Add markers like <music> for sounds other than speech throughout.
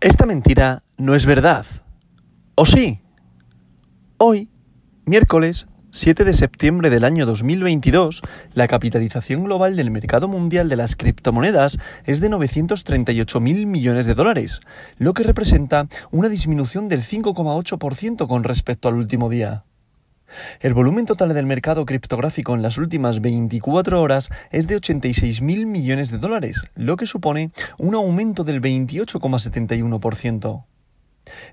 Esta mentira no es verdad. ¿O sí? Hoy, miércoles 7 de septiembre del año 2022, la capitalización global del mercado mundial de las criptomonedas es de 938 mil millones de dólares, lo que representa una disminución del 5,8% con respecto al último día. El volumen total del mercado criptográfico en las últimas 24 horas es de 86 mil millones de dólares, lo que supone un aumento del 28,71%.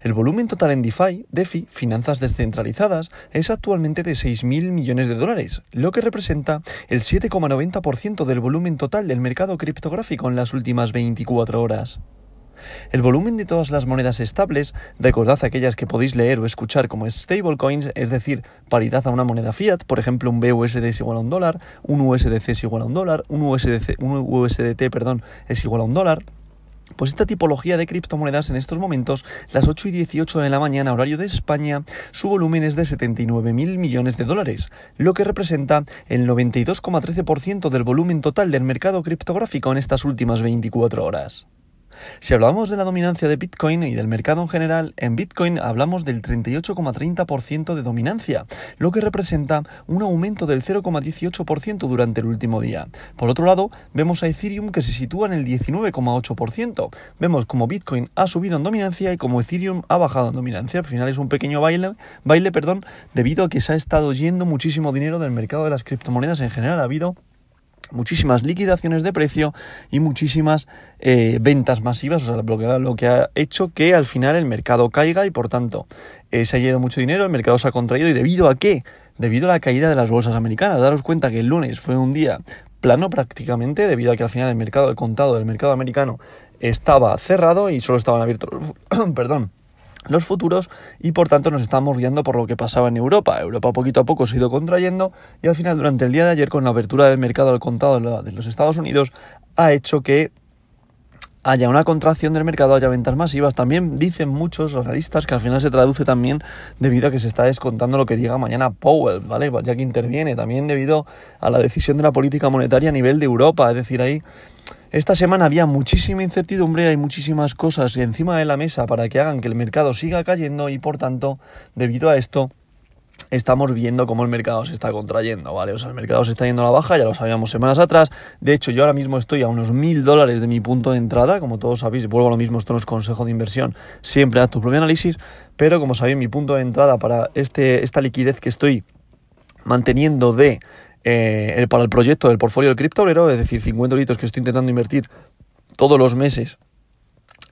El volumen total en DeFi, DeFi, finanzas descentralizadas, es actualmente de 6.000 millones de dólares, lo que representa el 7,90% del volumen total del mercado criptográfico en las últimas 24 horas. El volumen de todas las monedas estables, recordad aquellas que podéis leer o escuchar como stablecoins, es decir, paridad a una moneda fiat, por ejemplo, un BUSD es igual a un dólar, un USDC es igual a un dólar, un, USDT perdón, es igual a un dólar. Pues esta tipología de criptomonedas en estos momentos, las 8 y 18 de la mañana, horario de España, su volumen es de 79.000 millones de dólares, lo que representa el 92,13% del volumen total del mercado criptográfico en estas últimas 24 horas. Si hablamos de la dominancia de Bitcoin y del mercado en general, en Bitcoin hablamos del 38,30% de dominancia, lo que representa un aumento del 0,18% durante el último día. Por otro lado, vemos a Ethereum que se sitúa en el 19,8%. Vemos como Bitcoin ha subido en dominancia y como Ethereum ha bajado en dominancia. Al final es un pequeño baile, baile perdón, debido a que se ha estado yendo muchísimo dinero del mercado de las criptomonedas en general. Ha habido muchísimas liquidaciones de precio y muchísimas eh, ventas masivas, o sea, lo que, lo que, ha hecho que al final el mercado caiga y por tanto eh, se ha ido mucho dinero, el mercado se ha contraído y debido a qué? Debido a la caída de las bolsas americanas. Daros cuenta que el lunes fue un día plano prácticamente, debido a que al final el mercado, el contado del mercado americano estaba cerrado y solo estaban abiertos, <coughs> perdón, los futuros y por tanto nos estamos guiando por lo que pasaba en Europa. Europa poquito a poco se ha ido contrayendo y al final durante el día de ayer con la apertura del mercado al contado de los Estados Unidos ha hecho que haya una contracción del mercado, haya ventas masivas. También dicen muchos analistas que al final se traduce también debido a que se está descontando lo que diga mañana Powell, ¿vale? Ya que interviene, también debido a la decisión de la política monetaria a nivel de Europa, es decir, ahí esta semana había muchísima incertidumbre, hay muchísimas cosas encima de la mesa para que hagan que el mercado siga cayendo y por tanto, debido a esto, estamos viendo cómo el mercado se está contrayendo, ¿vale? O sea, el mercado se está yendo a la baja, ya lo sabíamos semanas atrás. De hecho, yo ahora mismo estoy a unos mil dólares de mi punto de entrada. Como todos sabéis, vuelvo a lo mismo, esto no es consejo de inversión, siempre haz tu propio análisis. Pero como sabéis, mi punto de entrada para este, esta liquidez que estoy manteniendo de eh, para el proyecto del portfolio del criptolero, es decir, 50 litros que estoy intentando invertir todos los meses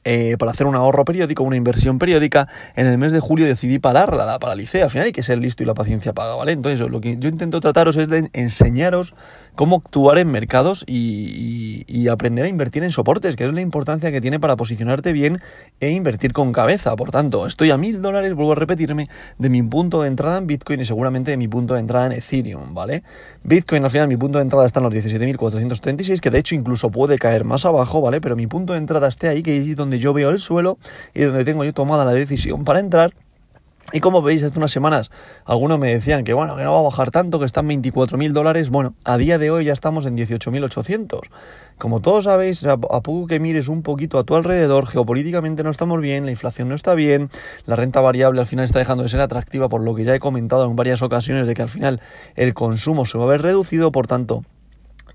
eh, para hacer un ahorro periódico, una inversión periódica, en el mes de julio decidí pararla, la paralicé. Al final hay que ser listo y la paciencia paga, ¿vale? Entonces, lo que yo intento trataros es de enseñaros cómo actuar en mercados y, aprender a invertir en soportes, que es la importancia que tiene para posicionarte bien e invertir con cabeza. Por tanto, estoy a mil dólares, vuelvo a repetirme, de mi punto de entrada en Bitcoin y seguramente de mi punto de entrada en Ethereum, ¿vale? Bitcoin al final mi punto de entrada está en los 17.436, que de hecho incluso puede caer más abajo, ¿vale? Pero mi punto de entrada esté ahí, que es donde yo veo el suelo y donde tengo yo tomada la decisión para entrar. Y como veis, hace unas semanas algunos me decían que bueno, que no va a bajar tanto, que están 24.000 dólares. Bueno, a día de hoy ya estamos en 18.800. Como todos sabéis, a, poco que mires un poquito a tu alrededor, geopolíticamente no estamos bien, la inflación no está bien, la renta variable al final está dejando de ser atractiva por lo que ya he comentado en varias ocasiones de que al final el consumo se va a ver reducido, por tanto,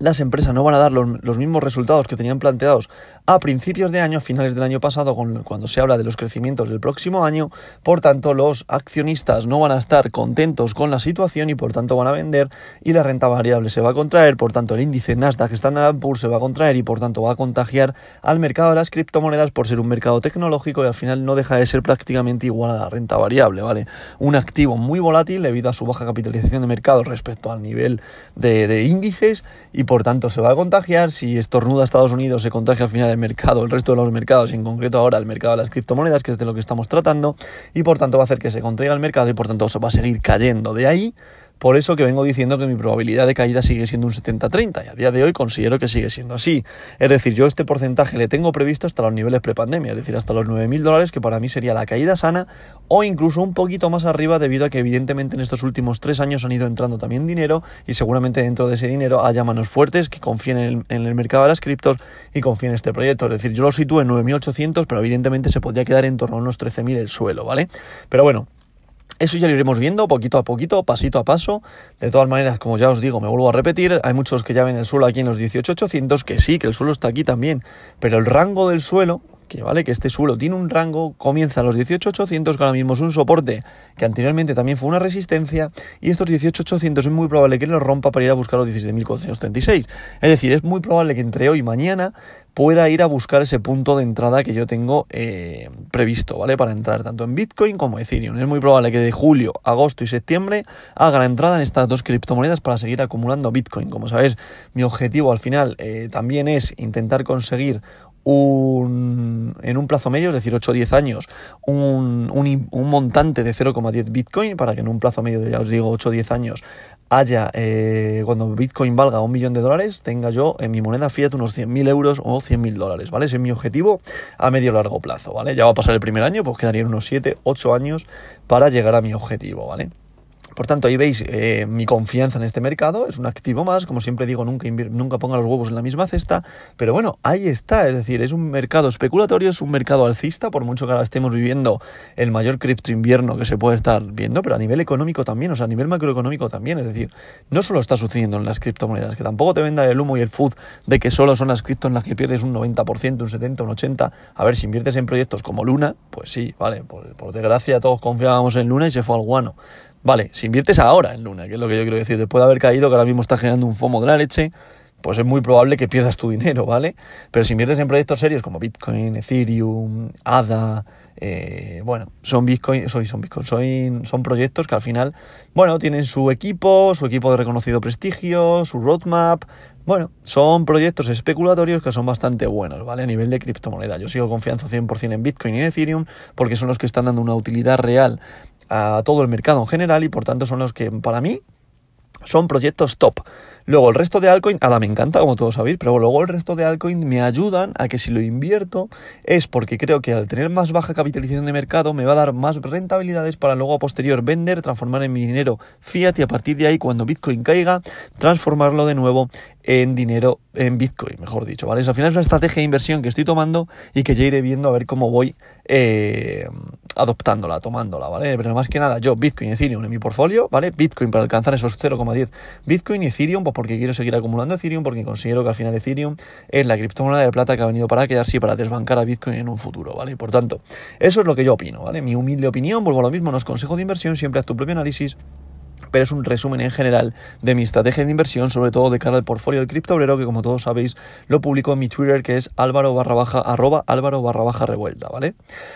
las empresas no van a dar los, mismos resultados que tenían planteados a principios de año, a finales del año pasado, cuando se habla de los crecimientos del próximo año. Por tanto, los accionistas no van a estar contentos con la situación y por tanto van a vender y la renta variable se va a contraer. Por tanto, el índice Nasdaq Standard Poor's se va a contraer y por tanto va a contagiar al mercado de las criptomonedas por ser un mercado tecnológico y al final no deja de ser prácticamente igual a la renta variable, ¿vale? Un activo muy volátil debido a su baja capitalización de mercado respecto al nivel de, índices por tanto se va a contagiar. Si estornuda Estados Unidos, se contagia al final el mercado, el resto de los mercados, y en concreto ahora el mercado de las criptomonedas, que es de lo que estamos tratando, y por tanto va a hacer que se contraiga el mercado y por tanto se va a seguir cayendo. De ahí Por eso que vengo diciendo que mi probabilidad de caída sigue siendo un 70-30 y a día de hoy considero que sigue siendo así. Es decir, yo este porcentaje le tengo previsto hasta los niveles prepandemia, es decir, hasta los 9.000 dólares, que para mí sería la caída sana, o incluso un poquito más arriba debido a que evidentemente en estos últimos tres años han ido entrando también dinero y seguramente dentro de ese dinero haya manos fuertes que confíen en el, mercado de las criptos y confíen en este proyecto. Es decir, yo lo sitúo en 9.800, pero evidentemente se podría quedar en torno a unos 13.000 el suelo, ¿vale? Pero bueno, eso ya lo iremos viendo poquito a poquito, pasito a paso. De todas maneras, como ya os digo, me vuelvo a repetir, hay muchos que ya ven el suelo aquí en los 18.800, que sí, que el suelo está aquí también, pero el rango del suelo que vale que este suelo tiene un rango, comienza a los 18.800, que ahora mismo es un soporte que anteriormente también fue una resistencia, y estos 18.800 es muy probable que lo rompa para ir a buscar los 17.436. Es decir, es muy probable que entre hoy y mañana pueda ir a buscar ese punto de entrada que yo tengo eh, previsto, ¿vale? Para entrar tanto en Bitcoin como Ethereum. Es muy probable que de julio, agosto y septiembre haga la entrada en estas dos criptomonedas para seguir acumulando Bitcoin. Como sabéis, mi objetivo al final eh, también es intentar conseguir un, en un plazo medio, es decir, 8 o 10 años, un, un, montante de 0,10 Bitcoin para que en un plazo medio de, ya os digo, 8 o 10 años haya, eh, cuando Bitcoin valga un millón de dólares, tenga yo en mi moneda fiat unos 100.000 euros o 100.000 dólares, ¿vale? Ese es mi objetivo a medio largo plazo, ¿vale? Ya va a pasar el primer año, pues quedarían unos 7, 8 años para llegar a mi objetivo, ¿vale? Por tanto, ahí veis eh, mi confianza en este mercado, es un activo más, como siempre digo, nunca, nunca ponga los huevos en la misma cesta, pero bueno, ahí está, es decir, es un mercado especulatorio, es un mercado alcista, por mucho que ahora estemos viviendo el mayor cripto invierno que se puede estar viendo, pero a nivel económico también, o sea, a nivel macroeconómico también, es decir, no solo está sucediendo en las criptomonedas, que tampoco te venda el humo y el food de que solo son las criptos en las que pierdes un 90%, un 70%, un 80%, a ver, si inviertes en proyectos como Luna, pues sí, vale, por, por desgracia todos confiábamos en Luna y se fue al guano. Vale, si inviertes ahora en Luna, que es lo que yo quiero decir, después de haber caído, que ahora mismo está generando un FOMO de la leche, pues es muy probable que pierdas tu dinero, ¿vale? Pero si inviertes en proyectos serios como Bitcoin, Ethereum, ADA, eh, bueno, son Bitcoin, soy, son Bitcoin, son, son proyectos que al final, bueno, tienen su equipo, su equipo de reconocido prestigio, su roadmap, bueno, son proyectos especulatorios que son bastante buenos, ¿vale? A nivel de criptomoneda. Yo sigo confianza 100% en Bitcoin y en Ethereum porque son los que están dando una utilidad real a todo el mercado en general y por tanto son los que para mí son proyectos top. Luego el resto de altcoin, ahora me encanta, como todos sabéis, pero luego el resto de altcoin me ayudan a que si lo invierto es porque creo que al tener más baja capitalización de mercado me va a dar más rentabilidades para luego a posterior vender, transformar en mi dinero fiat y a partir de ahí cuando Bitcoin caiga, transformarlo de nuevo en dinero, en Bitcoin, mejor dicho, ¿vale? al final es una estrategia de inversión que estoy tomando y que ya iré viendo a ver cómo voy eh, adoptándola, tomándola, ¿vale? Pero más que nada, yo Bitcoin y Ethereum en mi portfolio, ¿vale? Bitcoin para alcanzar esos 0,10 Bitcoin y Ethereum, pues porque quiero seguir acumulando Ethereum, porque considero que al final Ethereum es la criptomoneda de plata que ha venido para quedarse y para desbancar a Bitcoin en un futuro, ¿vale? Por tanto, eso es lo que yo opino, ¿vale? Mi humilde opinión, vuelvo a lo mismo, no es consejo de inversión, siempre haz tu propio análisis pero es un resumen en general de mi estrategia de inversión, sobre todo de cara al portfolio de cripto obrero, que como todos sabéis lo publico en mi Twitter, que es álvaro barra baja, arroba álvaro barra baja revuelta, ¿vale?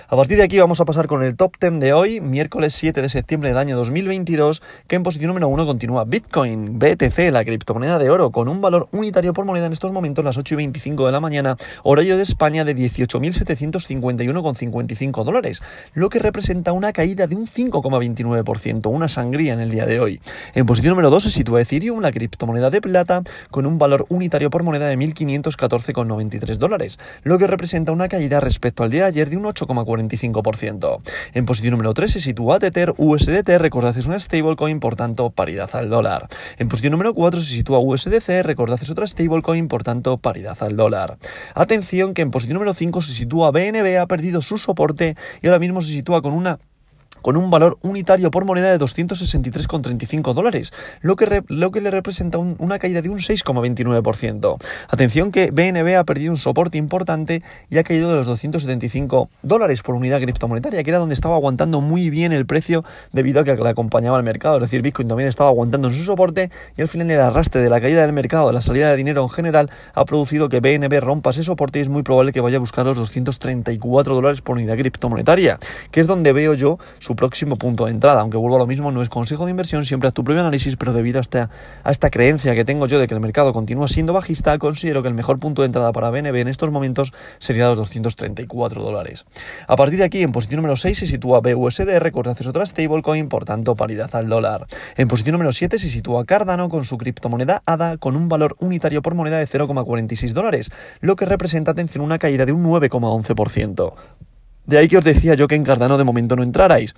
A partir de aquí vamos a pasar con el top 10 de hoy, miércoles 7 de septiembre del año 2022, que en posición número 1 continúa Bitcoin, BTC, la criptomoneda de oro, con un valor unitario por moneda en estos momentos, las 8 y 25 de la mañana, horario de España de 18.751,55 dólares, lo que representa una caída de un 5,29%, una sangría en el día de hoy. En posición número 2 se sitúa Ethereum, la criptomoneda de plata, con un valor unitario por moneda de 1.514,93 dólares, lo que representa una caída respecto al día de ayer de un 8,45%. En posición número 3 se sitúa Tether USDT, recordad es una stablecoin, por tanto paridad al dólar. En posición número 4 se sitúa USDC, recordad es otra stablecoin, por tanto paridad al dólar. Atención que en posición número 5 se sitúa BNB, ha perdido su soporte y ahora mismo se sitúa con una con un valor unitario por moneda de 263,35 dólares, lo que, lo que le representa una caída de un 6,29%. Atención que BNB ha perdido un soporte importante y ha caído de los 275 dólares por unidad criptomonetaria, que era donde estaba aguantando muy bien el precio debido a que le acompañaba el mercado. Es decir, Bitcoin también estaba aguantando en su soporte y al final el arrastre de la caída del mercado, la salida de dinero en general, ha producido que BNB rompa ese soporte y es muy probable que vaya a buscar los 234 dólares por unidad criptomonetaria, que es donde veo yo su próximo punto de entrada. Aunque vuelvo a lo mismo, no es consejo de inversión, siempre haz tu propio análisis, pero debido a esta, a esta creencia que tengo yo de que el mercado continúa siendo bajista, considero que el mejor punto de entrada para BNB en estos momentos sería los 234 dólares. A partir de aquí, en posición número 6 se sitúa BUSD, recordad es otra stablecoin, por tanto paridad al dólar. En posición número 7 se sitúa Cardano con su criptomoneda ADA con un valor unitario por moneda de 0,46 dólares, lo que representa, atención, una caída de un 9,11%. De ahí que os decía yo que en Cardano de momento no entrarais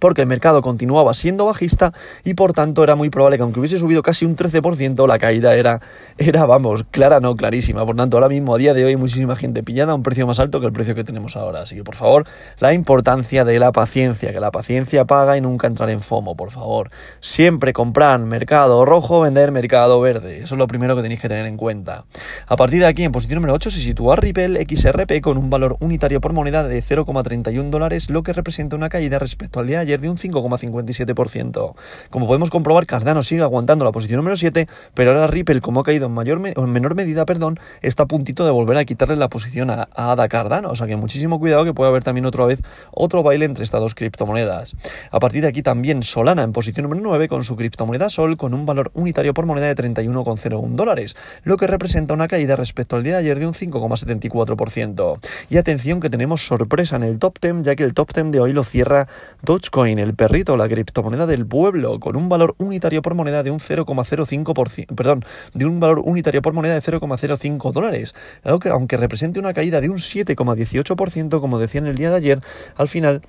porque el mercado continuaba siendo bajista y por tanto era muy probable que aunque hubiese subido casi un 13%, la caída era, era, vamos, clara, no clarísima. Por tanto, ahora mismo, a día de hoy, muchísima gente pillada a un precio más alto que el precio que tenemos ahora. Así que, por favor, la importancia de la paciencia, que la paciencia paga y nunca entrar en FOMO, por favor. Siempre comprar mercado rojo, vender mercado verde. Eso es lo primero que tenéis que tener en cuenta. A partir de aquí, en posición número 8, se sitúa Ripple XRP con un valor unitario por moneda de 0,31 dólares, lo que representa una caída respecto al día de ayer de un 5,57%. Como podemos comprobar, Cardano sigue aguantando la posición número 7, pero ahora Ripple, como ha caído en, mayor en menor medida, perdón, está a puntito de volver a quitarle la posición a, Ada Cardano. O sea que muchísimo cuidado que puede haber también otra vez otro baile entre estas dos criptomonedas. A partir de aquí también Solana en posición número 9 con su criptomoneda Sol con un valor unitario por moneda de 31,01 dólares, lo que representa una caída respecto al día de ayer de un 5,74%. Y atención que tenemos sorpresa en el top 10, ya que el top 10 de hoy lo cierra Dogecoin el perrito, la criptomoneda del pueblo, con un valor unitario por moneda de un 0,05%, perdón, de un valor unitario por moneda de 0,05 dólares, algo que aunque represente una caída de un 7,18%, como decía en el día de ayer, al final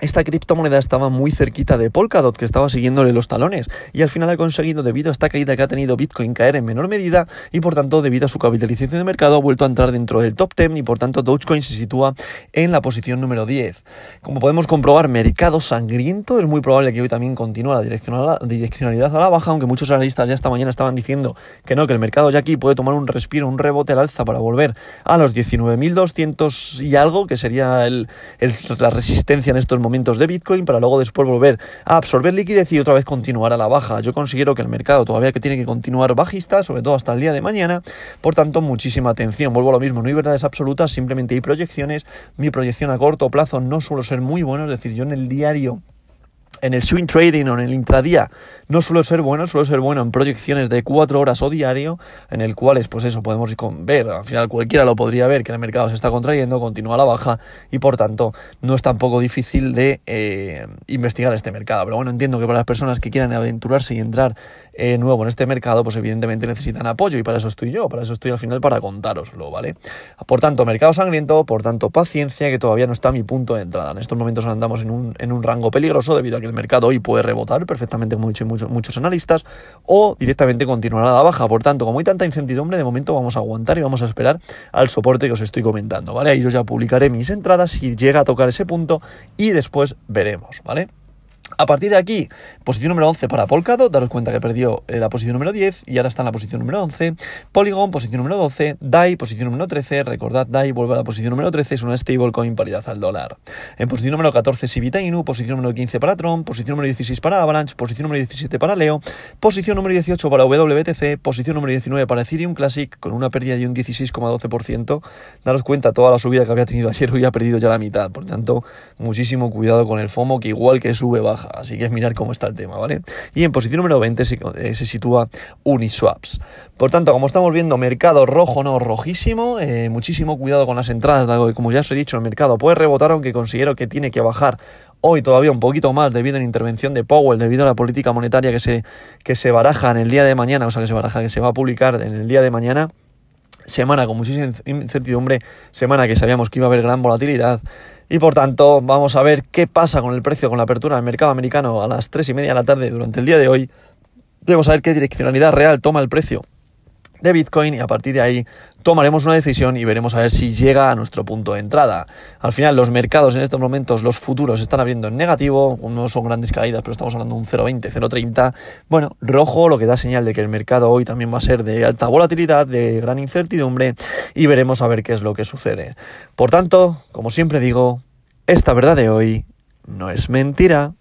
esta criptomoneda estaba muy cerquita de Polkadot, que estaba siguiéndole los talones, y al final ha conseguido, debido a esta caída que ha tenido Bitcoin, caer en menor medida, y por tanto, debido a su capitalización de mercado, ha vuelto a entrar dentro del top 10, y por tanto, Dogecoin se sitúa en la posición número 10. Como podemos comprobar, mercado sangriento, es muy probable que hoy también continúe la direccionalidad a la baja, aunque muchos analistas ya esta mañana estaban diciendo que no, que el mercado ya aquí puede tomar un respiro, un rebote al alza para volver a los 19.200 y algo, que sería la resistencia en estos momentos momentos de Bitcoin para luego después volver a absorber liquidez y otra vez continuar a la baja. Yo considero que el mercado todavía que tiene que continuar bajista, sobre todo hasta el día de mañana, por tanto muchísima atención. Vuelvo a lo mismo, no hay verdades absolutas, simplemente hay proyecciones. Mi proyección a corto plazo no suelo ser muy buena, es decir, yo en el diario en el swing trading o en el intradía no suele ser bueno, suele ser bueno en proyecciones de cuatro horas o diario, en el cual, pues eso, podemos ver, al final cualquiera lo podría ver, que el mercado se está contrayendo, continúa la baja y por tanto no es tampoco difícil de eh, investigar este mercado. Pero bueno, entiendo que para las personas que quieran aventurarse y entrar eh, nuevo en este mercado, pues evidentemente necesitan apoyo y para eso estoy yo, para eso estoy al final para contároslo, ¿vale? Por tanto, mercado sangriento, por tanto, paciencia, que todavía no está mi punto de entrada. En estos momentos andamos en un, en un rango peligroso debido a que el mercado hoy puede rebotar perfectamente, muchos, muchos analistas, o directamente continuar a la baja. Por tanto, como hay tanta incertidumbre, de momento vamos a aguantar y vamos a esperar al soporte que os estoy comentando, ¿vale? Ahí yo ya publicaré mis entradas si llega a tocar ese punto y después veremos, ¿vale? A partir de aquí, posición número 11 para Polkadot, daros cuenta que perdió eh, la posición número 10 y ahora está en la posición número 11. Polygon, posición número 12. DAI, posición número 13. Recordad, DAI vuelve a la posición número 13, es una stablecoin paridad al dólar. En posición número 14, Sivita Inu, posición número 15 para Tron, posición número 16 para Avalanche, posición número 17 para Leo, posición número 18 para WBTC, posición número 19 para Ethereum Classic, con una pérdida de un 16,12%. Daros cuenta, toda la subida que había tenido ayer hoy ha perdido ya la mitad. Por tanto, muchísimo cuidado con el FOMO, que igual que sube, baja así que es mirar cómo está el tema, ¿vale? Y en posición número 20 eh, se, sitúa Uniswaps. Por tanto, como estamos viendo, mercado rojo, no rojísimo, eh, muchísimo cuidado con las entradas, como ya os he dicho, el mercado puede rebotar, aunque considero que tiene que bajar hoy todavía un poquito más debido a la intervención de Powell, debido a la política monetaria que se, que se baraja en el día de mañana, o sea, que se baraja, que se va a publicar en el día de mañana semana con muchísima incertidumbre, semana que sabíamos que iba a haber gran volatilidad, y por tanto, vamos a ver qué pasa con el precio, con la apertura del mercado americano a las 3 y media de la tarde durante el día de hoy. Debemos saber qué direccionalidad real toma el precio de Bitcoin y a partir de ahí tomaremos una decisión y veremos a ver si llega a nuestro punto de entrada. Al final los mercados en estos momentos, los futuros están abriendo en negativo, no son grandes caídas, pero estamos hablando de un 0,20, 0,30. Bueno, rojo, lo que da señal de que el mercado hoy también va a ser de alta volatilidad, de gran incertidumbre y veremos a ver qué es lo que sucede. Por tanto, como siempre digo, esta verdad de hoy no es mentira.